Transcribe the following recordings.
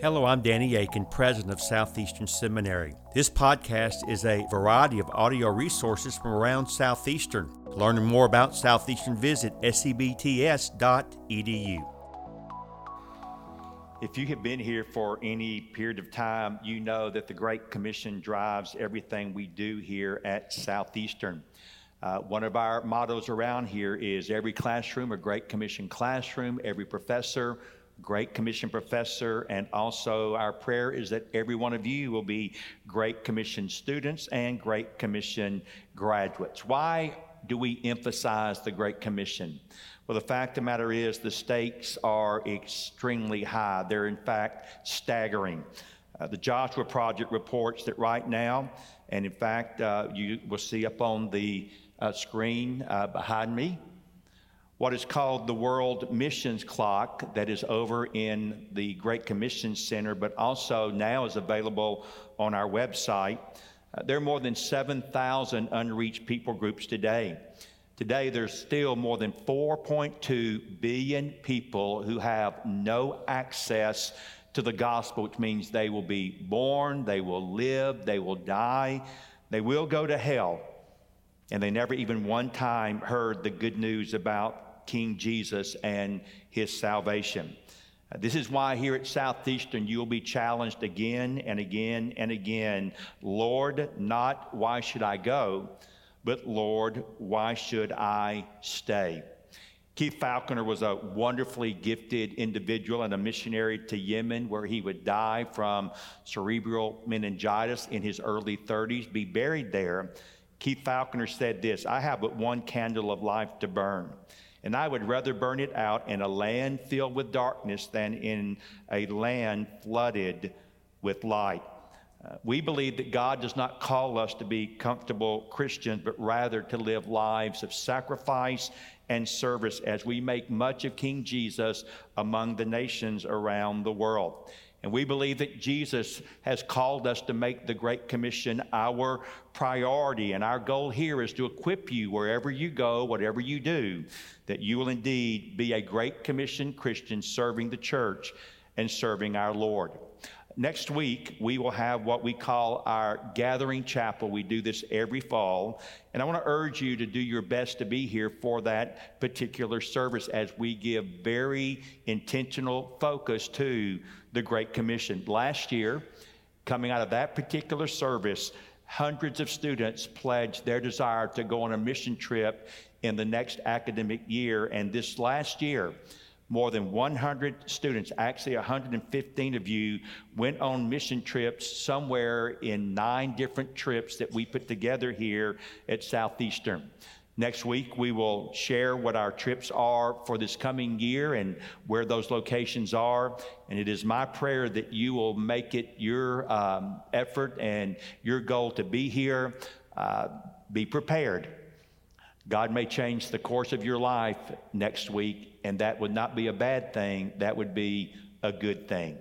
Hello, I'm Danny Akin, president of Southeastern Seminary. This podcast is a variety of audio resources from around Southeastern. To learn more about Southeastern, visit sebts.edu. If you have been here for any period of time, you know that the Great Commission drives everything we do here at Southeastern. Uh, one of our mottos around here is every classroom a Great Commission classroom, every professor Great Commission professor, and also our prayer is that every one of you will be Great Commission students and Great Commission graduates. Why do we emphasize the Great Commission? Well, the fact of the matter is the stakes are extremely high. They're, in fact, staggering. Uh, the Joshua Project reports that right now, and in fact, uh, you will see up on the uh, screen uh, behind me, what is called the World Missions Clock that is over in the Great Commission Center, but also now is available on our website. Uh, there are more than 7,000 unreached people groups today. Today, there's still more than 4.2 billion people who have no access to the gospel, which means they will be born, they will live, they will die, they will go to hell and they never even one time heard the good news about King Jesus and his salvation. This is why here at Southeastern you'll be challenged again and again and again. Lord, not why should I go, but Lord, why should I stay? Keith Falconer was a wonderfully gifted individual and a missionary to Yemen where he would die from cerebral meningitis in his early 30s, be buried there Keith Falconer said this I have but one candle of life to burn, and I would rather burn it out in a land filled with darkness than in a land flooded with light. Uh, we believe that God does not call us to be comfortable Christians, but rather to live lives of sacrifice and service as we make much of King Jesus among the nations around the world. And we believe that Jesus has called us to make the Great Commission our priority. And our goal here is to equip you wherever you go, whatever you do, that you will indeed be a Great Commission Christian serving the church and serving our Lord. Next week, we will have what we call our gathering chapel. We do this every fall. And I want to urge you to do your best to be here for that particular service as we give very intentional focus to the Great Commission. Last year, coming out of that particular service, hundreds of students pledged their desire to go on a mission trip in the next academic year. And this last year, more than 100 students, actually 115 of you, went on mission trips somewhere in nine different trips that we put together here at Southeastern. Next week, we will share what our trips are for this coming year and where those locations are. And it is my prayer that you will make it your um, effort and your goal to be here. Uh, be prepared. God may change the course of your life next week and that would not be a bad thing, that would be a good thing.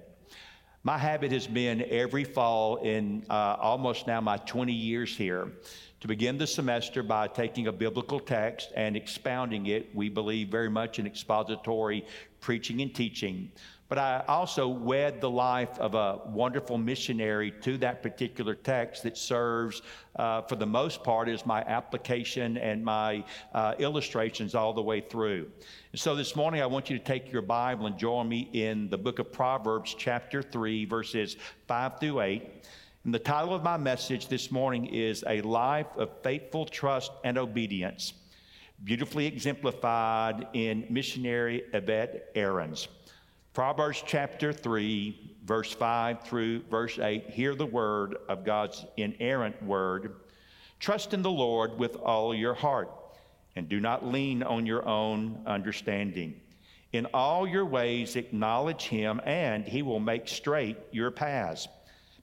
My habit has been every fall in uh, almost now my 20 years here to begin the semester by taking a biblical text and expounding it. We believe very much in expository preaching and teaching but I also wed the life of a wonderful missionary to that particular text that serves, uh, for the most part, as my application and my uh, illustrations all the way through. And so this morning, I want you to take your Bible and join me in the book of Proverbs, chapter 3, verses 5 through 8. And the title of my message this morning is A Life of Faithful Trust and Obedience, beautifully exemplified in missionary Yvette Aarons. Proverbs chapter 3, verse 5 through verse 8. Hear the word of God's inerrant word. Trust in the Lord with all your heart, and do not lean on your own understanding. In all your ways, acknowledge him, and he will make straight your paths.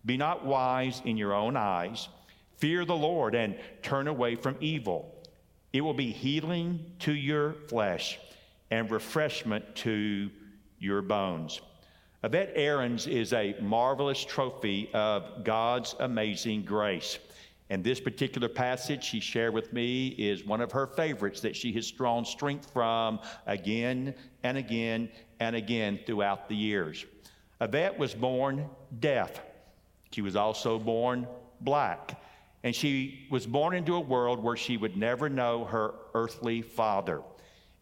Be not wise in your own eyes. Fear the Lord and turn away from evil. It will be healing to your flesh and refreshment to your bones. Yvette Aarons is a marvelous trophy of God's amazing grace. And this particular passage she shared with me is one of her favorites that she has drawn strength from again and again and again throughout the years. Yvette was born deaf. She was also born black. And she was born into a world where she would never know her earthly father.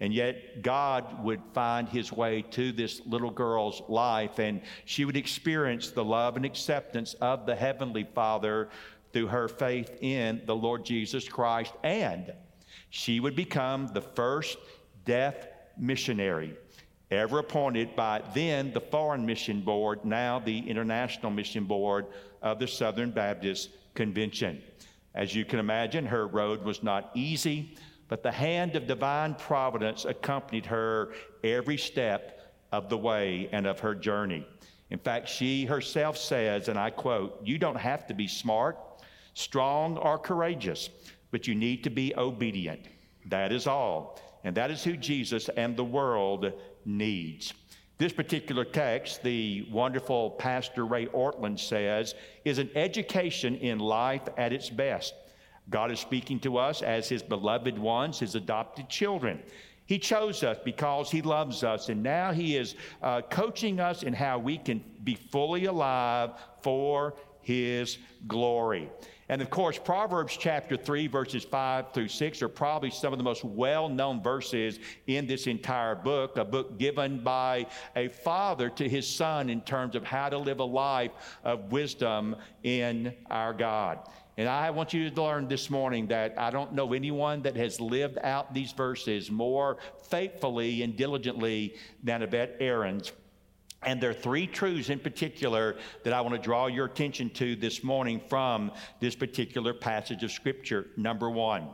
And yet, God would find his way to this little girl's life, and she would experience the love and acceptance of the Heavenly Father through her faith in the Lord Jesus Christ. And she would become the first deaf missionary ever appointed by then the Foreign Mission Board, now the International Mission Board of the Southern Baptist Convention. As you can imagine, her road was not easy, but the hand of divine providence accompanied her every step of the way and of her journey. In fact, she herself says, and I quote, You don't have to be smart, strong, or courageous, but you need to be obedient. That is all. And that is who Jesus and the world needs. This particular text, the wonderful Pastor Ray Ortlund says, is an education in life at its best. God is speaking to us as His beloved ones, His adopted children. He chose us because He loves us, and now He is uh, coaching us in how we can be fully alive for His glory. And of course, Proverbs chapter 3, verses 5 through 6 are probably some of the most well known verses in this entire book, a book given by a father to his son in terms of how to live a life of wisdom in our God. And I want you to learn this morning that I don't know anyone that has lived out these verses more faithfully and diligently than Yvette Aarons. And there are three truths in particular that I want to draw your attention to this morning from this particular passage of Scripture. Number one,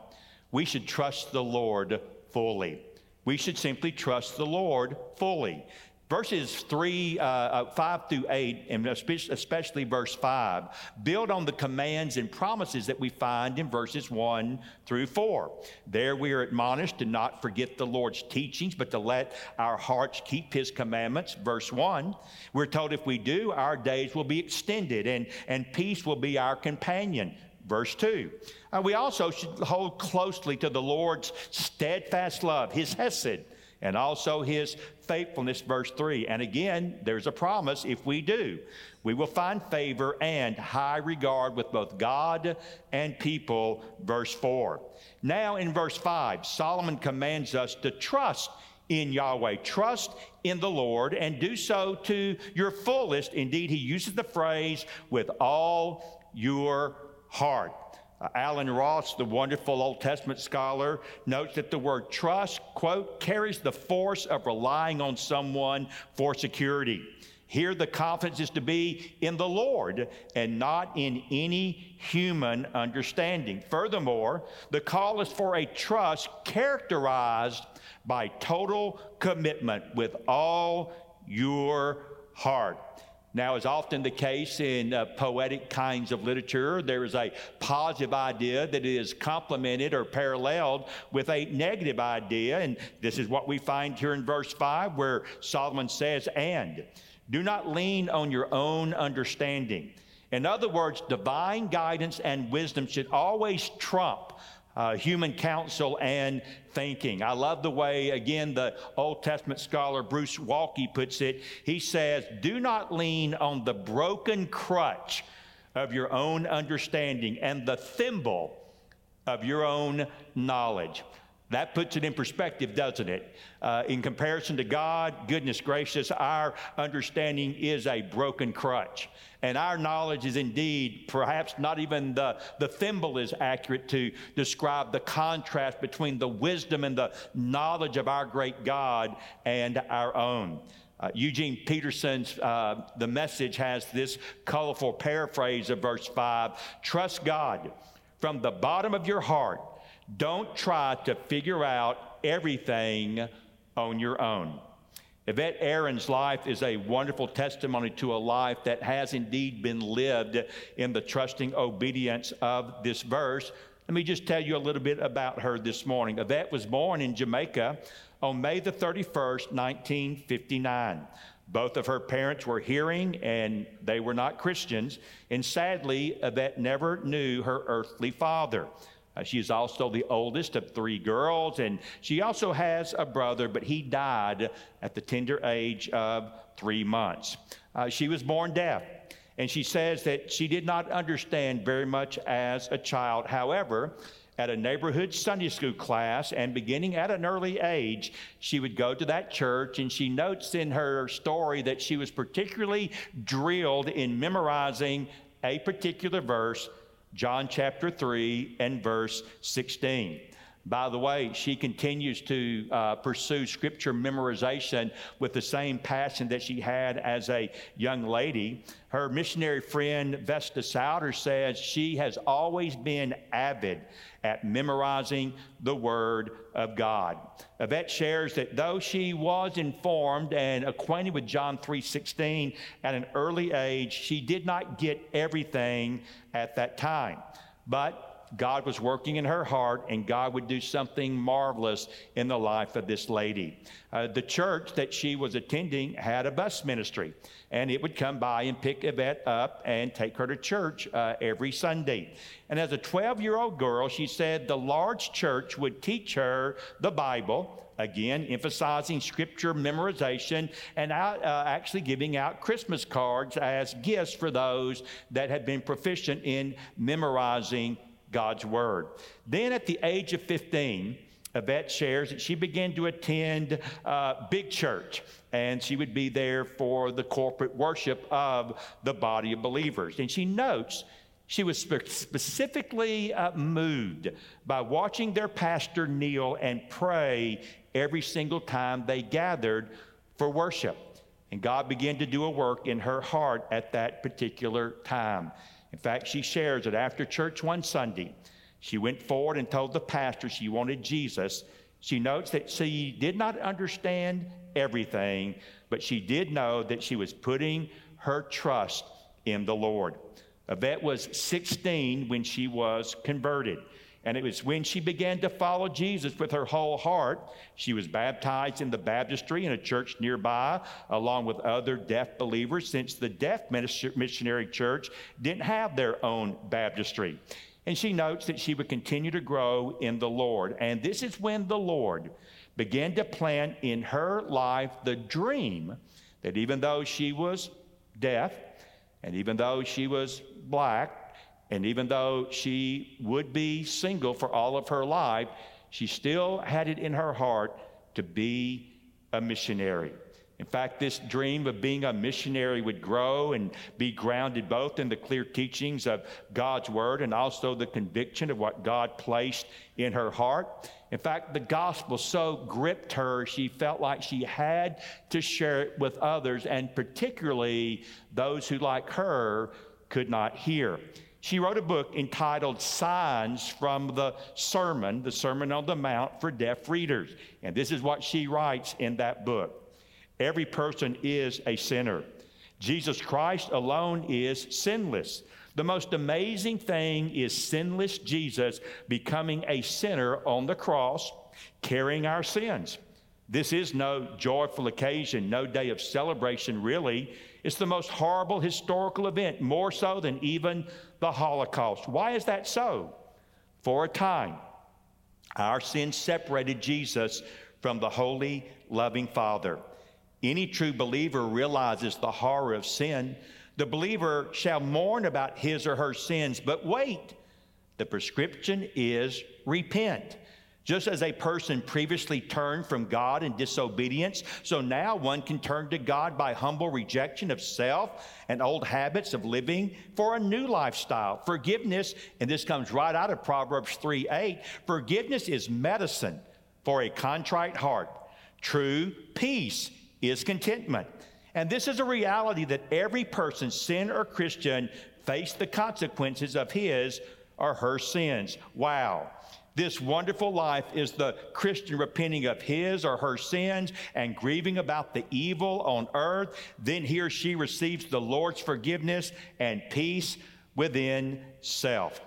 we should trust the Lord fully. We should simply trust the Lord fully. Verses 3, uh, uh, 5 through 8, and especially verse 5, build on the commands and promises that we find in verses 1 through 4. There we are admonished to not forget the Lord's teachings, but to let our hearts keep his commandments. Verse 1, we're told if we do, our days will be extended and, and peace will be our companion. Verse 2. Uh, we also should hold closely to the Lord's steadfast love, his hesed and also his faithfulness, verse 3. And again, there's a promise if we do, we will find favor and high regard with both God and people, verse 4. Now, in verse 5, Solomon commands us to trust in Yahweh. Trust in the Lord and do so to your fullest. Indeed, he uses the phrase with all your heart. Uh, Allen Ross, the wonderful Old Testament scholar, notes that the word trust, quote, carries the force of relying on someone for security. Here, the confidence is to be in the Lord and not in any human understanding. Furthermore, the call is for a trust characterized by total commitment with all your heart. Now, as often the case in uh, poetic kinds of literature, there is a positive idea that is complemented or paralleled with a negative idea. And this is what we find here in verse 5, where Solomon says, And do not lean on your own understanding. In other words, divine guidance and wisdom should always trump uh, human counsel and thinking. I love the way, again, the Old Testament scholar Bruce Waltke puts it. He says, Do not lean on the broken crutch of your own understanding and the thimble of your own knowledge. That puts it in perspective, doesn't it? Uh, in comparison to God, goodness gracious, our understanding is a broken crutch. And our knowledge is indeed perhaps not even the, the thimble is accurate to describe the contrast between the wisdom and the knowledge of our great God and our own. Uh, Eugene Peterson's uh, The Message has this colorful paraphrase of verse 5 Trust God from the bottom of your heart don't try to figure out everything on your own. Yvette Aarons' life is a wonderful testimony to a life that has indeed been lived in the trusting obedience of this verse. Let me just tell you a little bit about her this morning. Yvette was born in Jamaica on May the 31st, 1959. Both of her parents were hearing and they were not Christians. And sadly, Yvette never knew her earthly father. Uh, she is also the oldest of three girls, and she also has a brother, but he died at the tender age of three months. Uh, she was born deaf. And she says that she did not understand very much as a child. However, at a neighborhood Sunday school class, and beginning at an early age, she would go to that church. And she notes in her story that she was particularly drilled in memorizing a particular verse, John chapter 3 and verse 16. By the way, she continues to uh, pursue scripture memorization with the same passion that she had as a young lady. Her missionary friend Vesta Souter says she has always been avid at memorizing the Word of God. Yvette shares that though she was informed and acquainted with John 3:16 at an early age, she did not get everything at that time. But God was working in her heart, and God would do something marvelous in the life of this lady. Uh, the church that she was attending had a bus ministry, and it would come by and pick Yvette up and take her to church uh, every Sunday. And as a 12 year old girl, she said the large church would teach her the Bible. Again, emphasizing scripture memorization and out, uh, actually giving out Christmas cards as gifts for those that had been proficient in memorizing God's Word. Then at the age of 15, Yvette shares that she began to attend uh, big church and she would be there for the corporate worship of the body of believers. And she notes she was spe- specifically uh, moved by watching their pastor kneel and pray every single time they gathered for worship. And God began to do a work in her heart at that particular time. In fact, she shares that after church one Sunday, she went forward and told the pastor she wanted Jesus. She notes that she did not understand everything, but she did know that she was putting her trust in the Lord. Yvette was 16 when she was converted. And it was when she began to follow Jesus with her whole heart. She was baptized in the baptistry in a church nearby, along with other deaf believers, since the deaf missionary church didn't have their own baptistry. And she notes that she would continue to grow in the Lord. And this is when the Lord began to plant in her life the dream that even though she was deaf, and even though she was black, and even though she would be single for all of her life, she still had it in her heart to be a missionary. In fact, this dream of being a missionary would grow and be grounded both in the clear teachings of God's word and also the conviction of what God placed in her heart. In fact, the gospel so gripped her, she felt like she had to share it with others, and particularly those who, like her, could not hear. She wrote a book entitled Signs from the Sermon, the Sermon on the Mount for Deaf Readers. And this is what she writes in that book Every person is a sinner. Jesus Christ alone is sinless. The most amazing thing is sinless Jesus becoming a sinner on the cross, carrying our sins. This is no joyful occasion, no day of celebration, really. It's the most horrible historical event, more so than even the Holocaust. Why is that so? For a time, our sin separated Jesus from the holy, loving Father. Any true believer realizes the horror of sin. The believer shall mourn about his or her sins, but wait, the prescription is repent. Just as a person previously turned from God in disobedience, so now one can turn to God by humble rejection of self and old habits of living for a new lifestyle. Forgiveness, and this comes right out of Proverbs 3 8, forgiveness is medicine for a contrite heart. True peace is contentment. And this is a reality that every person, sin or Christian, face the consequences of his or her sins. Wow. This wonderful life is the Christian repenting of his or her sins and grieving about the evil on earth. Then he or she receives the Lord's forgiveness and peace within self.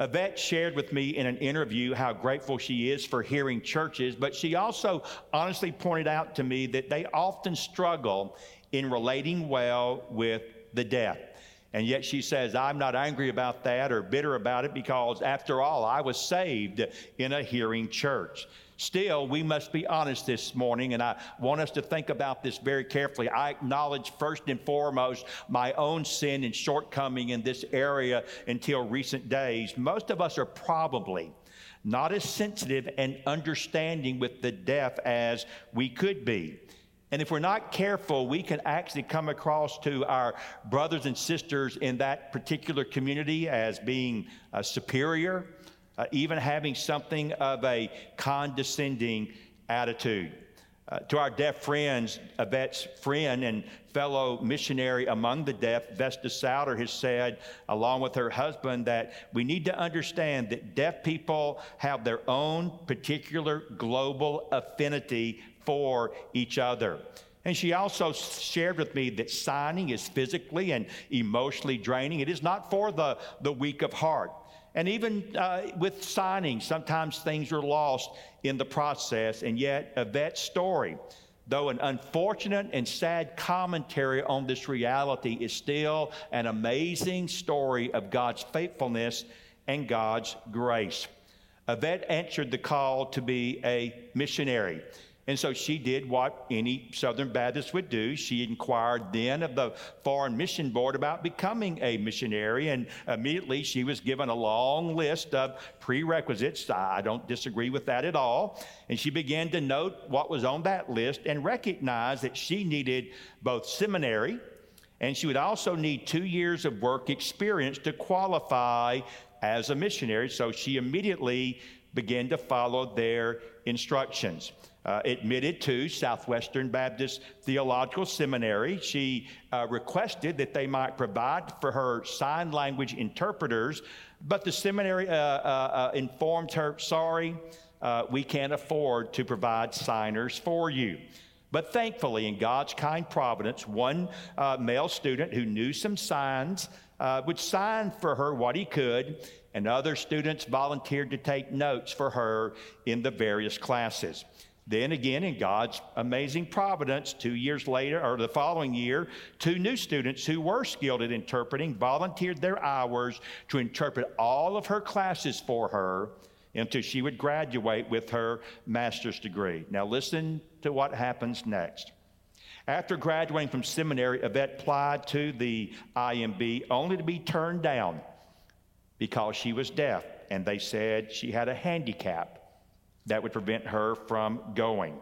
Yvette shared with me in an interview how grateful she is for hearing churches, but she also honestly pointed out to me that they often struggle in relating well with the deaf. And yet she says, I'm not angry about that or bitter about it because, after all, I was saved in a hearing church. Still, we must be honest this morning, and I want us to think about this very carefully. I acknowledge first and foremost my own sin and shortcoming in this area until recent days. Most of us are probably not as sensitive and understanding with the deaf as we could be. And if we're not careful, we can actually come across to our brothers and sisters in that particular community as being uh, superior uh, even having something of a condescending attitude. Uh, to our deaf friends, Yvette's friend and fellow missionary among the deaf, Vesta Souter, has said, along with her husband, that we need to understand that deaf people have their own particular global affinity for each other. And she also shared with me that signing is physically and emotionally draining. It is not for the, the weak of heart. And even uh, with signing, sometimes things are lost in the process. And yet, Yvette's story, though an unfortunate and sad commentary on this reality, is still an amazing story of God's faithfulness and God's grace. Yvette answered the call to be a missionary. And so she did what any Southern Baptist would do. She inquired then of the Foreign Mission Board about becoming a missionary, and immediately she was given a long list of prerequisites. I don't disagree with that at all. And she began to note what was on that list and recognized that she needed both seminary and she would also need two years of work experience to qualify as a missionary. So she immediately began to follow their instructions uh, admitted to Southwestern Baptist Theological Seminary. She uh, requested that they might provide for her sign language interpreters, but the seminary uh, uh, uh informed her, sorry, uh, we can't afford to provide signers for you. But thankfully, in God's kind providence, one male student who knew some signs would sign for her what he could, and other students volunteered to take notes for her in the various classes. Then again, in God's amazing providence, two years later, or the following year, two new students who were skilled at interpreting volunteered their hours to interpret all of her classes for her until she would graduate with her master's degree. Now, listen to what happens next. After graduating from seminary, Yvette applied to the IMB only to be turned down because she was deaf, and they said she had a handicap that would prevent her from going.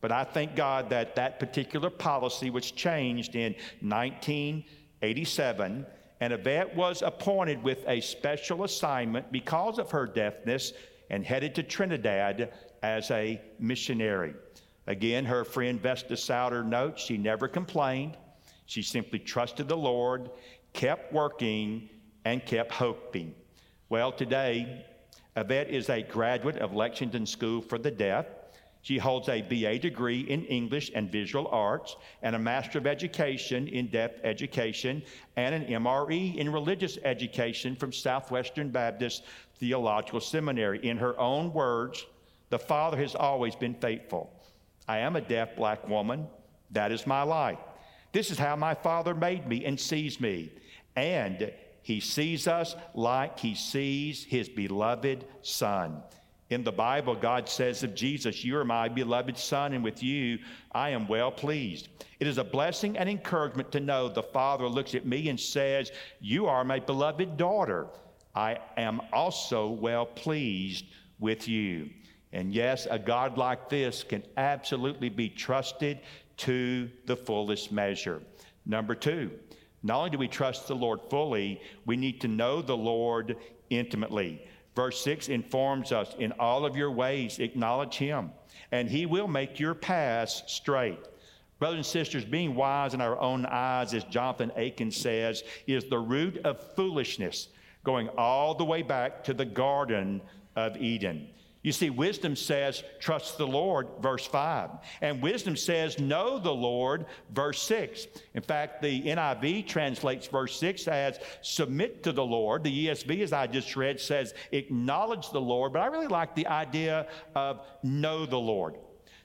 But I thank God that that particular policy was changed in 1987, and Yvette was appointed with a special assignment because of her deafness and headed to Trinidad as a missionary. Again, her friend Vesta Souter notes she never complained. She simply trusted the Lord, kept working, and kept hoping. Well, today, Yvette is a graduate of Lexington School for the Deaf. She holds a BA degree in English and Visual Arts and a Master of Education in Deaf Education and an MRE in Religious Education from Southwestern Baptist Theological Seminary. In her own words, the Father has always been faithful. I am a deaf black woman. That is my life. This is how my Father made me and sees me. And he sees us like he sees his beloved Son. In the Bible, God says of Jesus, You are my beloved Son, and with you I am well pleased. It is a blessing and encouragement to know the Father looks at me and says, You are my beloved daughter. I am also well pleased with you. And yes, a God like this can absolutely be trusted to the fullest measure. Number two, not only do we trust the Lord fully, we need to know the Lord intimately. Verse 6 informs us in all of your ways, acknowledge Him, and He will make your paths straight. Brothers and sisters, being wise in our own eyes, as Jonathan Akin says, is the root of foolishness, going all the way back to the Garden of Eden. You see, wisdom says, trust the Lord, verse 5. And wisdom says, know the Lord, verse 6. In fact, the NIV translates verse 6 as submit to the Lord. The ESV, as I just read, says acknowledge the Lord. But I really like the idea of know the Lord.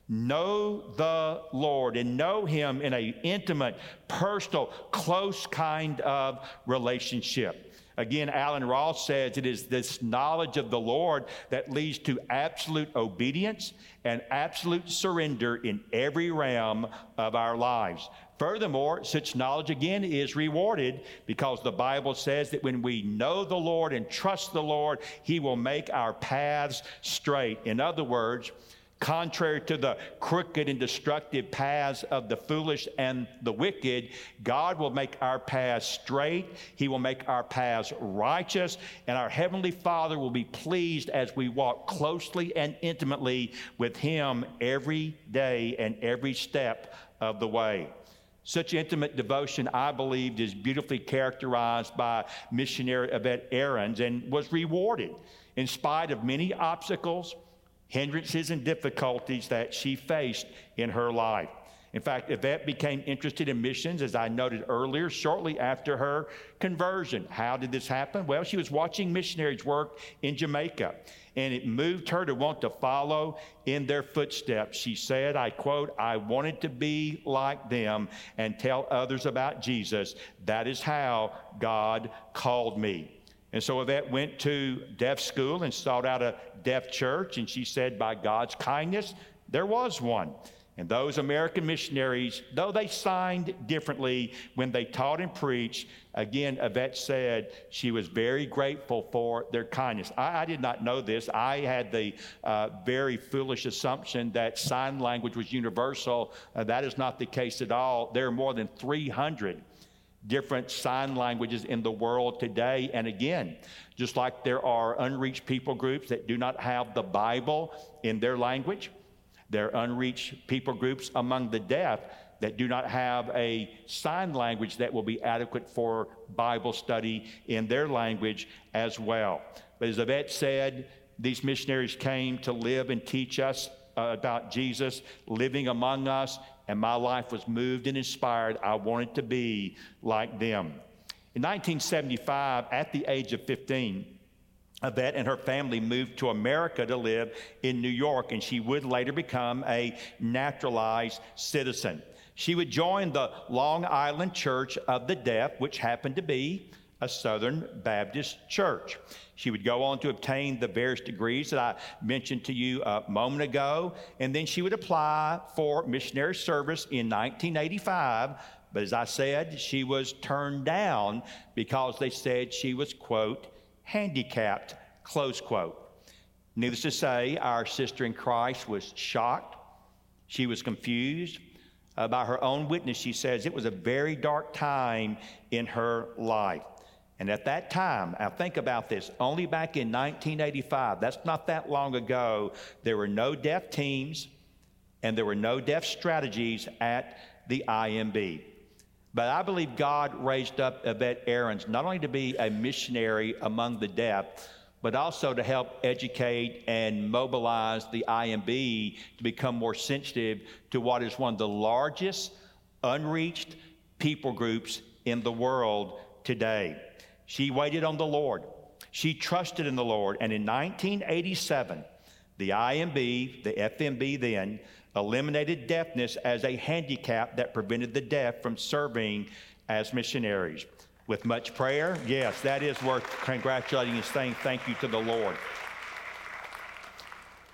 Know the Lord and know Him in an intimate, personal, close kind of relationship. Again, Allen Ross says it is this knowledge of the Lord that leads to absolute obedience and absolute surrender in every realm of our lives. Furthermore, such knowledge again is rewarded because the Bible says that when we know the Lord and trust the Lord, He will make our paths straight. In other words, contrary to the crooked and destructive paths of the foolish and the wicked, God will make our paths straight. He will make our paths righteous, and our Heavenly Father will be pleased as we walk closely and intimately with Him every day and every step of the way. Such intimate devotion, I believed, is beautifully characterized by missionary Yvette Aarons and was rewarded in spite of many obstacles hindrances and difficulties that she faced in her life. In fact, Yvette became interested in missions, as I noted earlier, shortly after her conversion. How did this happen? Well, she was watching missionaries work in Jamaica, and it moved her to want to follow in their footsteps. She said, I quote, I wanted to be like them and tell others about Jesus. That is how God called me. And so Yvette went to deaf school and sought out a deaf church, and she said, by God's kindness, there was one. And those American missionaries, though they signed differently when they taught and preached, again, Yvette said she was very grateful for their kindness. I, I did not know this. I had the uh, very foolish assumption that sign language was universal. Uh, that is not the case at all. There are more than 300 different sign languages in the world today. And again, just like there are unreached people groups that do not have the Bible in their language, there are unreached people groups among the deaf that do not have a sign language that will be adequate for Bible study in their language as well. But as Yvette said, these missionaries came to live and teach us uh, about Jesus living among us, and my life was moved and inspired. I wanted to be like them. In 1975, at the age of 15, Yvette and her family moved to America to live in New York, and she would later become a naturalized citizen. She would join the Long Island Church of the Deaf, which happened to be a Southern Baptist church. She would go on to obtain the various degrees that I mentioned to you a moment ago, and then she would apply for missionary service in 1985. But as I said, she was turned down because they said she was, quote, handicapped, close quote. Needless to say, our sister in Christ was shocked. She was confused. Uh, by her own witness, she says it was a very dark time in her life. And at that time, now think about this, only back in 1985, that's not that long ago, there were no deaf teams and there were no deaf strategies at the IMB. But I believe God raised up Yvette Aarons not only to be a missionary among the deaf, but also to help educate and mobilize the IMB to become more sensitive to what is one of the largest unreached people groups in the world today. She waited on the Lord. She trusted in the Lord. And in 1987, the IMB, the FMB then, eliminated deafness as a handicap that prevented the deaf from serving as missionaries. With much prayer, yes, that is worth congratulating and saying thank you to the Lord.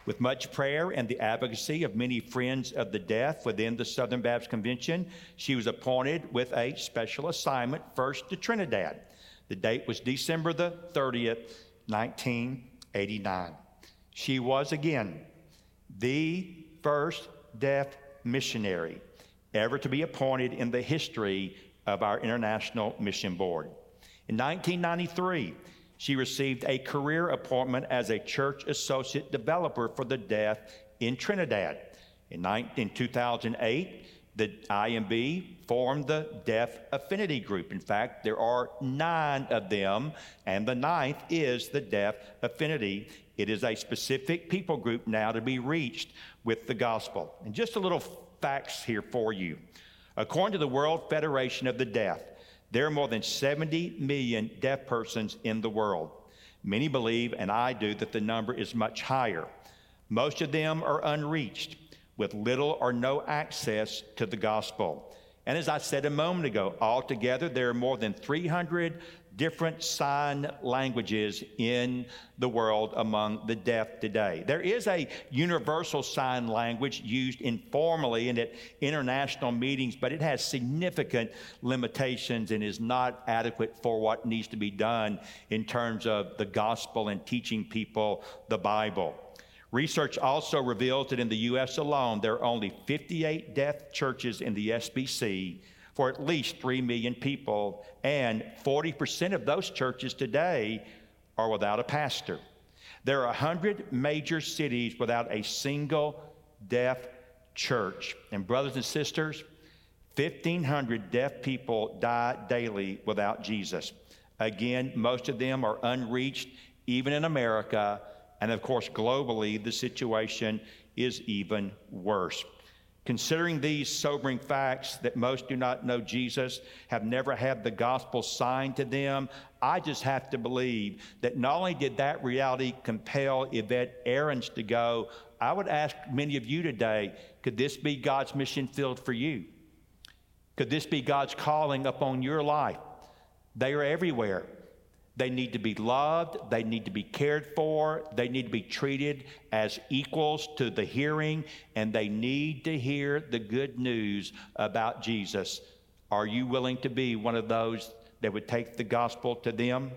With much prayer and the advocacy of many friends of the deaf within the Southern Baptist Convention, she was appointed with a special assignment first to Trinidad. The date was December the 30th, 1989. She was again the first deaf missionary ever to be appointed in the history of our International Mission Board. In 1993, she received a career appointment as a church associate developer for the deaf in Trinidad. In, 19, in 2008, the IMB formed the Deaf Affinity Group. In fact, there are nine of them, and the ninth is the Deaf Affinity. It is a specific people group now to be reached with the gospel. And just a little facts here for you. According to the World Federation of the Deaf, there are more than 70 million deaf persons in the world. Many believe, and I do, that the number is much higher. Most of them are unreached with little or no access to the gospel. And as I said a moment ago, altogether there are more than 300 different sign languages in the world among the deaf today. There is a universal sign language used informally and at international meetings, but it has significant limitations and is not adequate for what needs to be done in terms of the gospel and teaching people the Bible. Research also reveals that in the U.S. alone, there are only 58 deaf churches in the SBC for at least 3 million people, and 40% of those churches today are without a pastor. There are 100 major cities without a single deaf church. And, brothers and sisters, 1,500 deaf people die daily without Jesus. Again, most of them are unreached, even in America. And of course, globally, the situation is even worse. Considering these sobering facts that most do not know Jesus, have never had the gospel signed to them, I just have to believe that not only did that reality compel Yvette Aarons to go, I would ask many of you today could this be God's mission field for you? Could this be God's calling upon your life? They are everywhere. They need to be loved. They need to be cared for. They need to be treated as equals to the hearing, and they need to hear the good news about Jesus. Are you willing to be one of those that would take the gospel to them?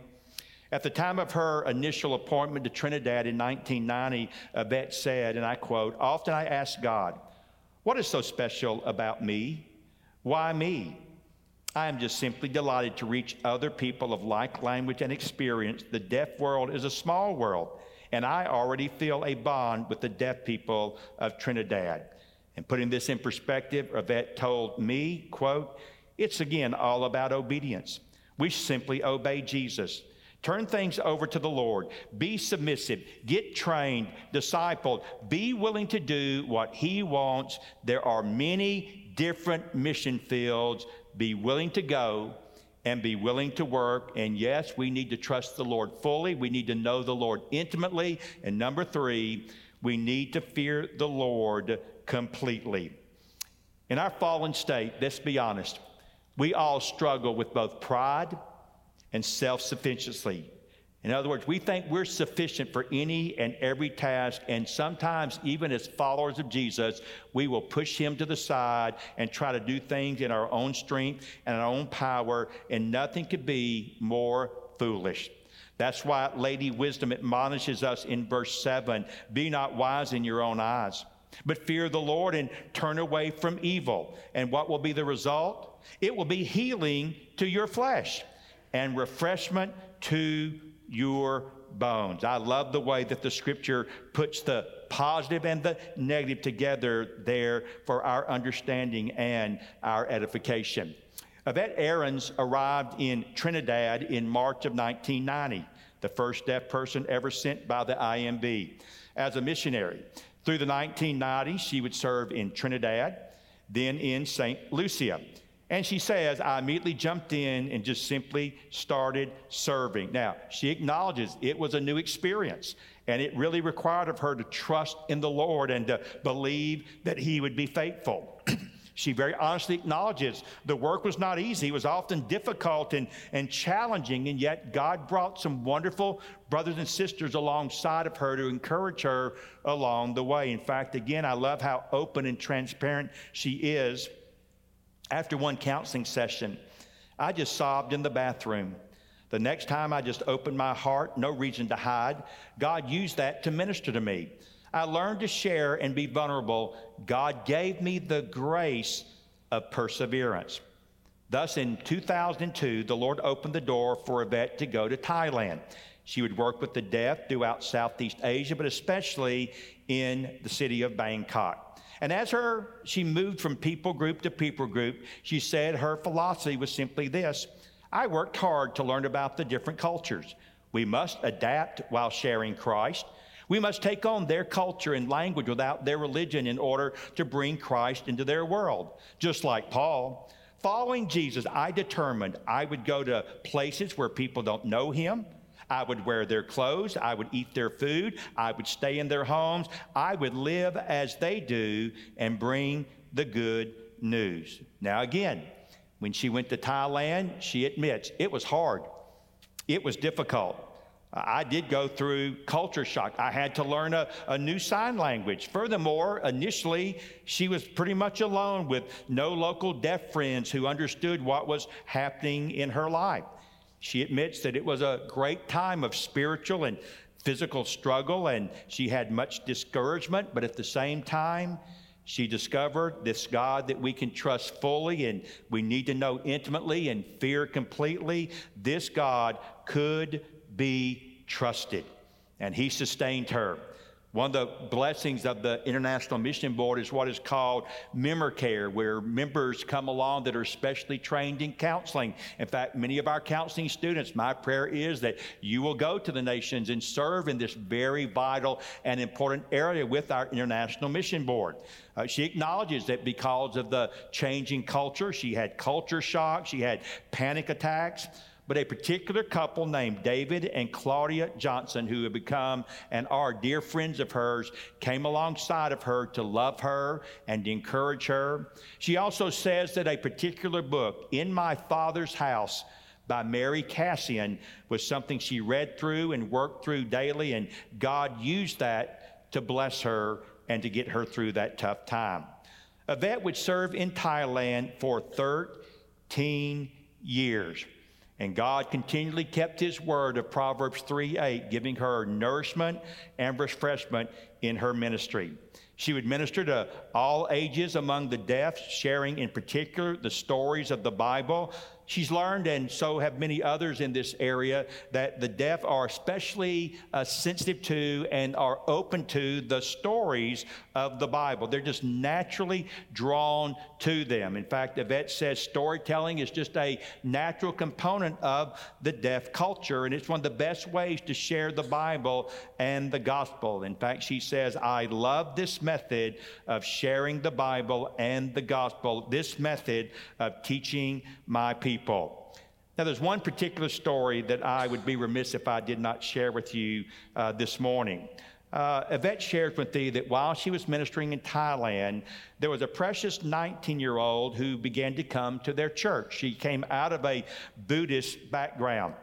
At the time of her initial appointment to Trinidad in 1990, Yvette said, and I quote, Often I ask God, what is so special about me? Why me? I am just simply delighted to reach other people of like language and experience. The deaf world is a small world, and I already feel a bond with the deaf people of Trinidad. And putting this in perspective, Yvette told me, quote, it's again all about obedience. We simply obey Jesus. Turn things over to the Lord. Be submissive. Get trained, discipled. Be willing to do what He wants. There are many different mission fields be willing to go and be willing to work. And yes, we need to trust the Lord fully. We need to know the Lord intimately. And number three, we need to fear the Lord completely. In our fallen state, let's be honest, we all struggle with both pride and self sufficiency. In other words, we think we're sufficient for any and every task, and sometimes, even as followers of Jesus, we will push him to the side and try to do things in our own strength and our own power, and nothing could be more foolish. That's why Lady Wisdom admonishes us in verse 7 Be not wise in your own eyes, but fear the Lord and turn away from evil. And what will be the result? It will be healing to your flesh and refreshment to your bones. I love the way that the scripture puts the positive and the negative together there for our understanding and our edification. Yvette Aarons arrived in Trinidad in March of 1990, the first deaf person ever sent by the IMB as a missionary. Through the 1990s, she would serve in Trinidad, then in St. Lucia. And she says, I immediately jumped in and just simply started serving. Now, she acknowledges it was a new experience, and it really required of her to trust in the Lord and to believe that He would be faithful. she very honestly acknowledges the work was not easy. It was often difficult and, and challenging, and yet God brought some wonderful brothers and sisters alongside of her to encourage her along the way. In fact, again, I love how open and transparent she is after one counseling session, I just sobbed in the bathroom. The next time I just opened my heart, no reason to hide. God used that to minister to me. I learned to share and be vulnerable. God gave me the grace of perseverance. Thus, in 2002, the Lord opened the door for Yvette to go to Thailand. She would work with the deaf throughout Southeast Asia, but especially in the city of Bangkok. And as her, she moved from people group to people group, she said her philosophy was simply this I worked hard to learn about the different cultures. We must adapt while sharing Christ. We must take on their culture and language without their religion in order to bring Christ into their world. Just like Paul. Following Jesus, I determined I would go to places where people don't know him. I would wear their clothes. I would eat their food. I would stay in their homes. I would live as they do and bring the good news. Now, again, when she went to Thailand, she admits it was hard, it was difficult. I did go through culture shock. I had to learn a, a, new sign language. Furthermore, initially, she was pretty much alone with no local deaf friends who understood what was happening in her life. She admits that it was a great time of spiritual and physical struggle, and she had much discouragement, but at the same time, she discovered this God that we can trust fully and we need to know intimately and fear completely. This God could be trusted. And he sustained her. One of the blessings of the International Mission Board is what is called member care, where members come along that are specially trained in counseling. In fact, many of our counseling students, my prayer is that you will go to the nations and serve in this very vital and important area with our International Mission Board. Uh, she acknowledges that because of the changing culture, she had culture shock, she had panic attacks but a particular couple named David and Claudia Johnson, who have become and are dear friends of hers, came alongside of her to love her and encourage her. She also says that a particular book, In My Father's House, by Mary Kassian was something she read through and worked through daily, and God used that to bless her and to get her through that tough time. Yvette would serve in Thailand for 13 years. And God continually kept his word of Proverbs 3 8, giving her nourishment and refreshment in her ministry. She would minister to all ages among the deaf, sharing in particular the stories of the Bible, she's learned, and so have many others in this area, that the deaf are especially uh, sensitive to and are open to the stories of the Bible. They're just naturally drawn to them. In fact, Yvette says storytelling is just a natural component of the deaf culture, and it's one of the best ways to share the Bible and the gospel. In fact, she says, I love this method of sharing the Bible and the gospel, this method of teaching my people people. Now, there's one particular story that I would be remiss if I did not share with you uh, this morning. Uh, Yvette shared with me that while she was ministering in Thailand, there was a precious 19 year old who began to come to their church. She came out of a Buddhist background.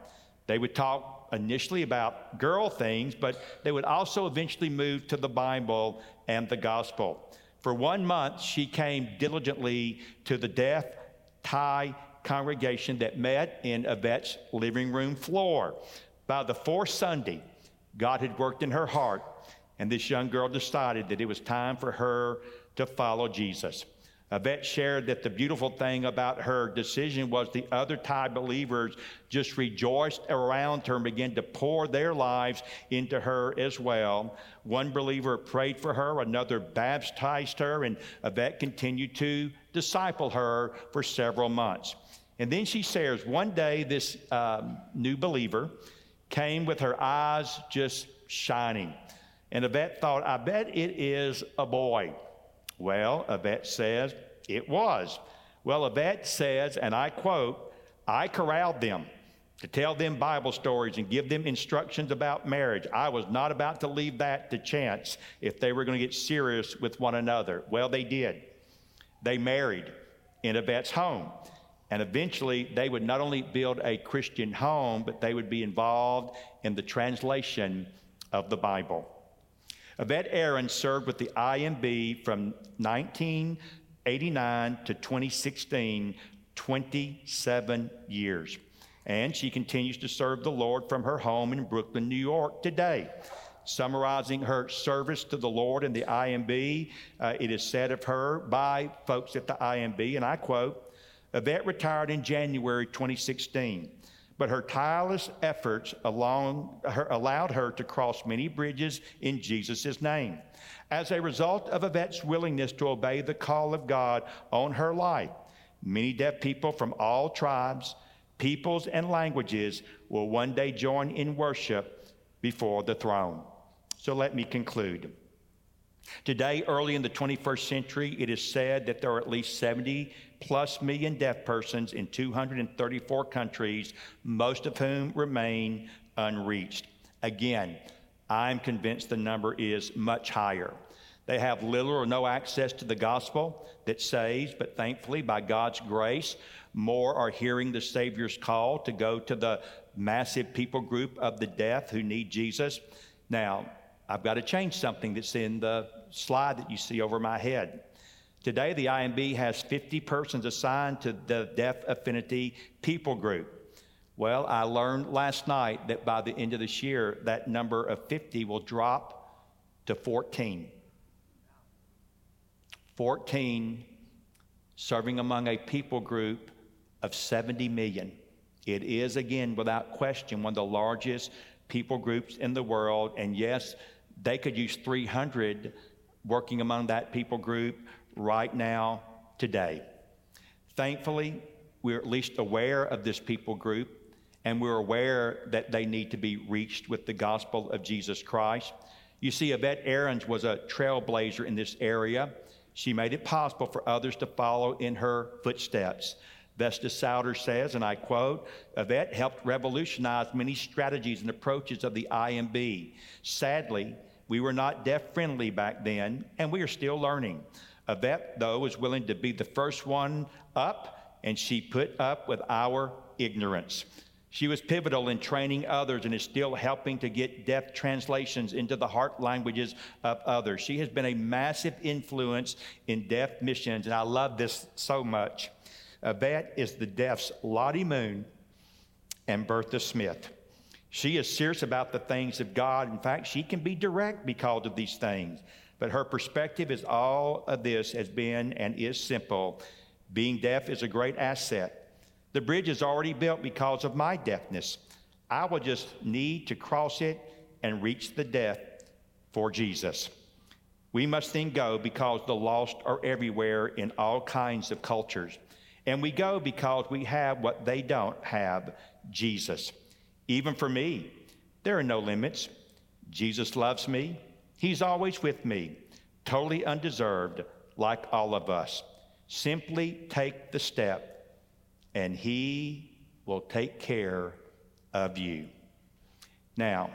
They would talk initially about girl things, but they would also eventually move to the Bible and the gospel. For one month, she came diligently to the deaf Thai congregation that met in Yvette's living room floor. By the fourth Sunday, God had worked in her heart, and this young girl decided that it was time for her to follow Jesus. Yvette shared that the beautiful thing about her decision was the other Thai believers just rejoiced around her and began to pour their lives into her as well. One believer prayed for her, another baptized her, and Yvette continued to disciple her for several months. And then she shares one day this um, new believer came with her eyes just shining. And Yvette thought, I bet it is a boy. Well, Yvette says, it was. Well, Yvette says, and I quote, I corralled them to tell them Bible stories and give them instructions about marriage. I was not about to leave that to chance if they were going to get serious with one another. Well, they did. They married in Yvette's home. And eventually, they would not only build a Christian home, but they would be involved in the translation of the Bible. Yvette Aaron served with the IMB from 1989 to 2016, 27 years. And she continues to serve the Lord from her home in Brooklyn, New York today. Summarizing her service to the Lord in the IMB, uh, it is said of her by folks at the IMB, and I quote, Yvette retired in January 2016, but her tireless efforts along her, allowed her to cross many bridges in Jesus' name. As a result of Yvette's willingness to obey the call of God on her life, many deaf people from all tribes, peoples, and languages will one day join in worship before the throne. So let me conclude. Today, early in the 21st century, it is said that there are at least 70 plus million deaf persons in 234 countries, most of whom remain unreached. Again, I'm convinced the number is much higher. They have little or no access to the gospel that saves, but thankfully, by God's grace, more are hearing the Savior's call to go to the massive people group of the deaf who need Jesus. Now, I've got to change something that's in the slide that you see over my head. Today, the IMB has 50 persons assigned to the Deaf Affinity People Group. Well, I learned last night that by the end of this year, that number of 50 will drop to 14. 14 serving among a people group of 70 million. It is, again, without question, one of the largest people groups in the world. And yes, they could use 300 working among that people group right now, today. Thankfully, we're at least aware of this people group, and we're aware that they need to be reached with the gospel of Jesus Christ. You see, Yvette Aarons was a trailblazer in this area. She made it possible for others to follow in her footsteps. Vesta Souter says, and I quote, Yvette helped revolutionize many strategies and approaches of the IMB. Sadly, we were not deaf friendly back then, and we are still learning. Yvette, though, was willing to be the first one up, and she put up with our ignorance. She was pivotal in training others and is still helping to get deaf translations into the heart languages of others. She has been a massive influence in deaf missions, and I love this so much. Uh, Yvette is the deaf's Lottie Moon and Bertha Smith. She is serious about the things of God. In fact, she can be direct because of these things. But her perspective is all of this has been and is simple. Being deaf is a great asset. The bridge is already built because of my deafness. I will just need to cross it and reach the deaf for Jesus. We must then go because the lost are everywhere in all kinds of cultures. And we go because we have what they don't have Jesus. Even for me, there are no limits. Jesus loves me. He's always with me, totally undeserved, like all of us. Simply take the step, and He will take care of you. Now,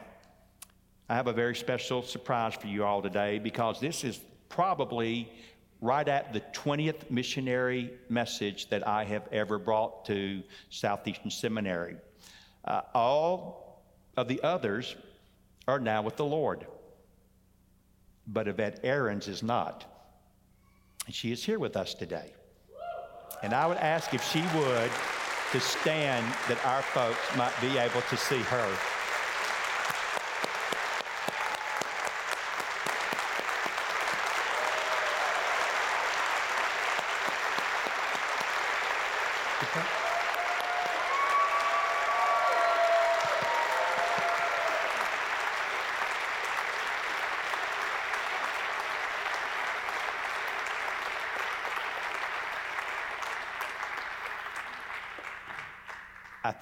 I have a very special surprise for you all today because this is probably right at the 20th missionary message that I have ever brought to Southeastern Seminary. Uh, all of the others are now with the Lord, but Yvette Aarons is not. She is here with us today. And I would ask if she would to stand that our folks might be able to see her.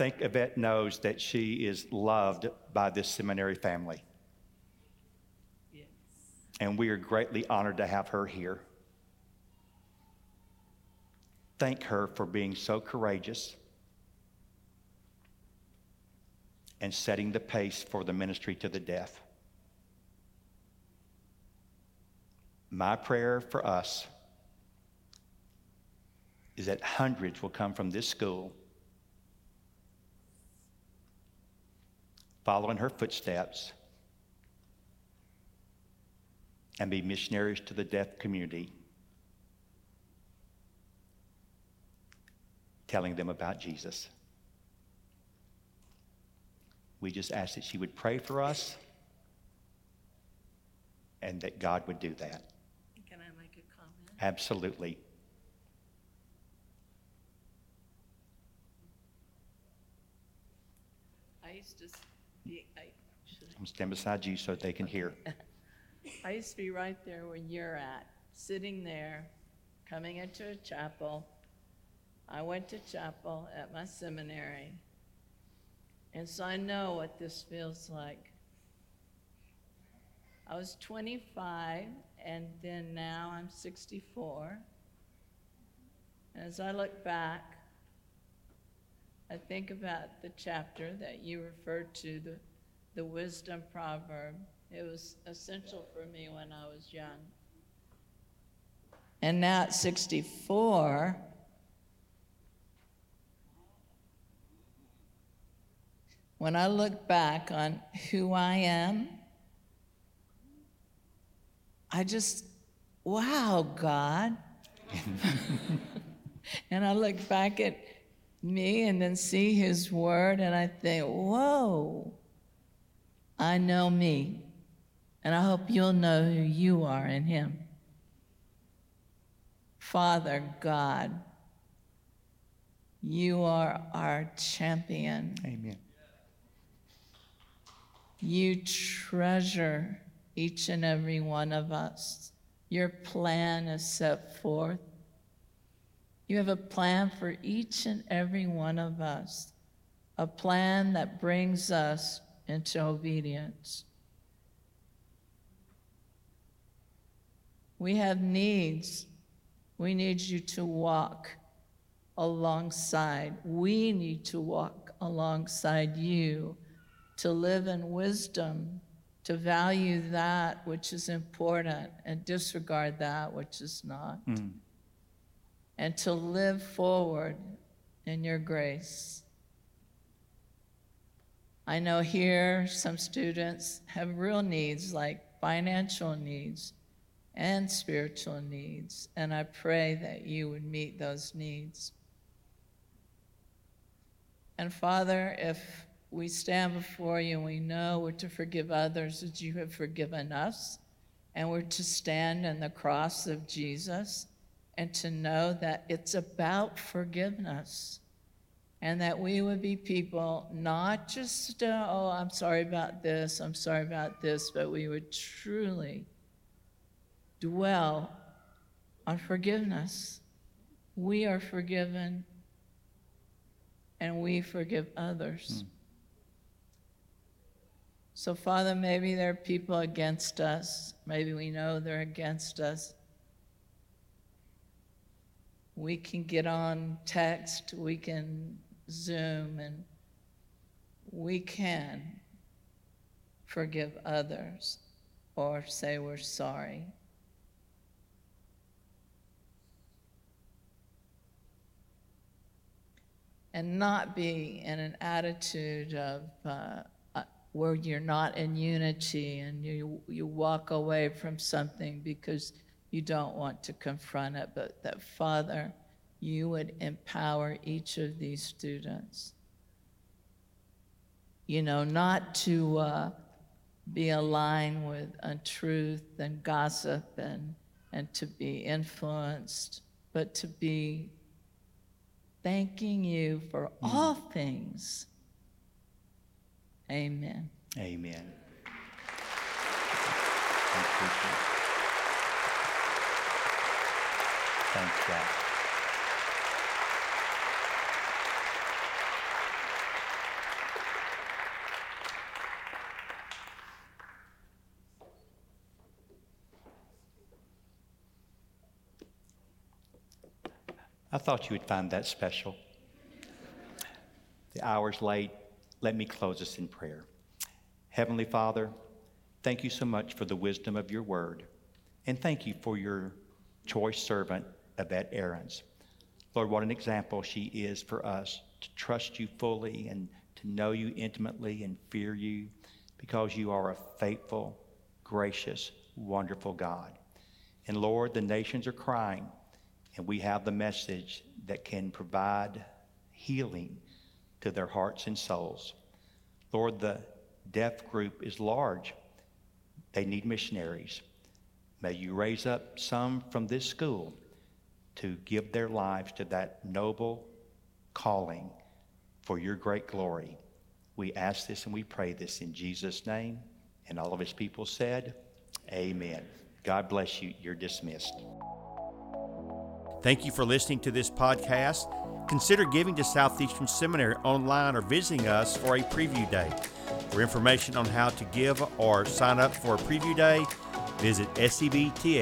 Think Yvette knows that she is loved by this seminary family. Yes. And we are greatly honored to have her here. Thank her for being so courageous and setting the pace for the ministry to the deaf. My prayer for us is that hundreds will come from this school follow in her footsteps, and be missionaries to the deaf community, telling them about Jesus. We just ask that she would pray for us and that God would do that. Can I make a comment? Absolutely. I used to I'm stand beside you so they can hear. I used to be right there where you're at, sitting there, coming into a chapel. I went to chapel at my seminary. And so I know what this feels like. I was 25, and then now I'm 64. As I look back, I think about the chapter that you referred to, the, the wisdom proverb. It was essential for me when I was young. And now at 64, when I look back on who I am, I just, wow, God. and I look back at me and then see His Word, and I think, whoa, I know me. And I hope you'll know who you are in Him. Father God, you are our champion. Amen. You treasure each and every one of us. Your plan is set forth. You have a plan for each and every one of us, a plan that brings us into obedience. We have needs. We need you to walk alongside. We need to walk alongside you to live in wisdom to value that which is important and disregard that which is not, mm. And to live forward in your grace. I know here some students have real needs like financial needs and spiritual needs, and I pray that you would meet those needs. And Father, if we stand before you and we know we're to forgive others as you have forgiven us. And we're to stand in the cross of Jesus and to know that it's about forgiveness. And that we would be people not just, uh, oh, I'm sorry about this, I'm sorry about this, but we would truly dwell on forgiveness. We are forgiven and we forgive others. Mm. So, Father, maybe there are people against us. Maybe we know they're against us. We can get on text, we can Zoom, and we can forgive others or say we're sorry. And not be in an attitude of, uh, where you're not in unity and you, you walk away from something because you don't want to confront it, but that, Father, you would empower each of these students. You know, not to uh, be aligned with untruth and gossip and, and to be influenced, but to be thanking you for mm. all things Amen. Amen. Thank God. I thought you would find that special. The hour's late. Let me close us in prayer. Heavenly Father, thank you so much for the wisdom of your word, and thank you for your choice servant, Yvette Aarons. Lord, what an example she is for us to trust you fully and to know you intimately and fear you because you are a faithful, gracious, wonderful God. And Lord, the nations are crying, and we have the message that can provide healing to their hearts and souls. Lord, the deaf group is large. They need missionaries. May you raise up some from this school to give their lives to that noble calling for your great glory. We ask this and we pray this in Jesus' name. And all of his people said, Amen. God bless you. You're dismissed. Thank you for listening to this podcast. Consider giving to Southeastern Seminary online or visiting us for a preview day. For information on how to give or sign up for a preview day, visit sebts.edu.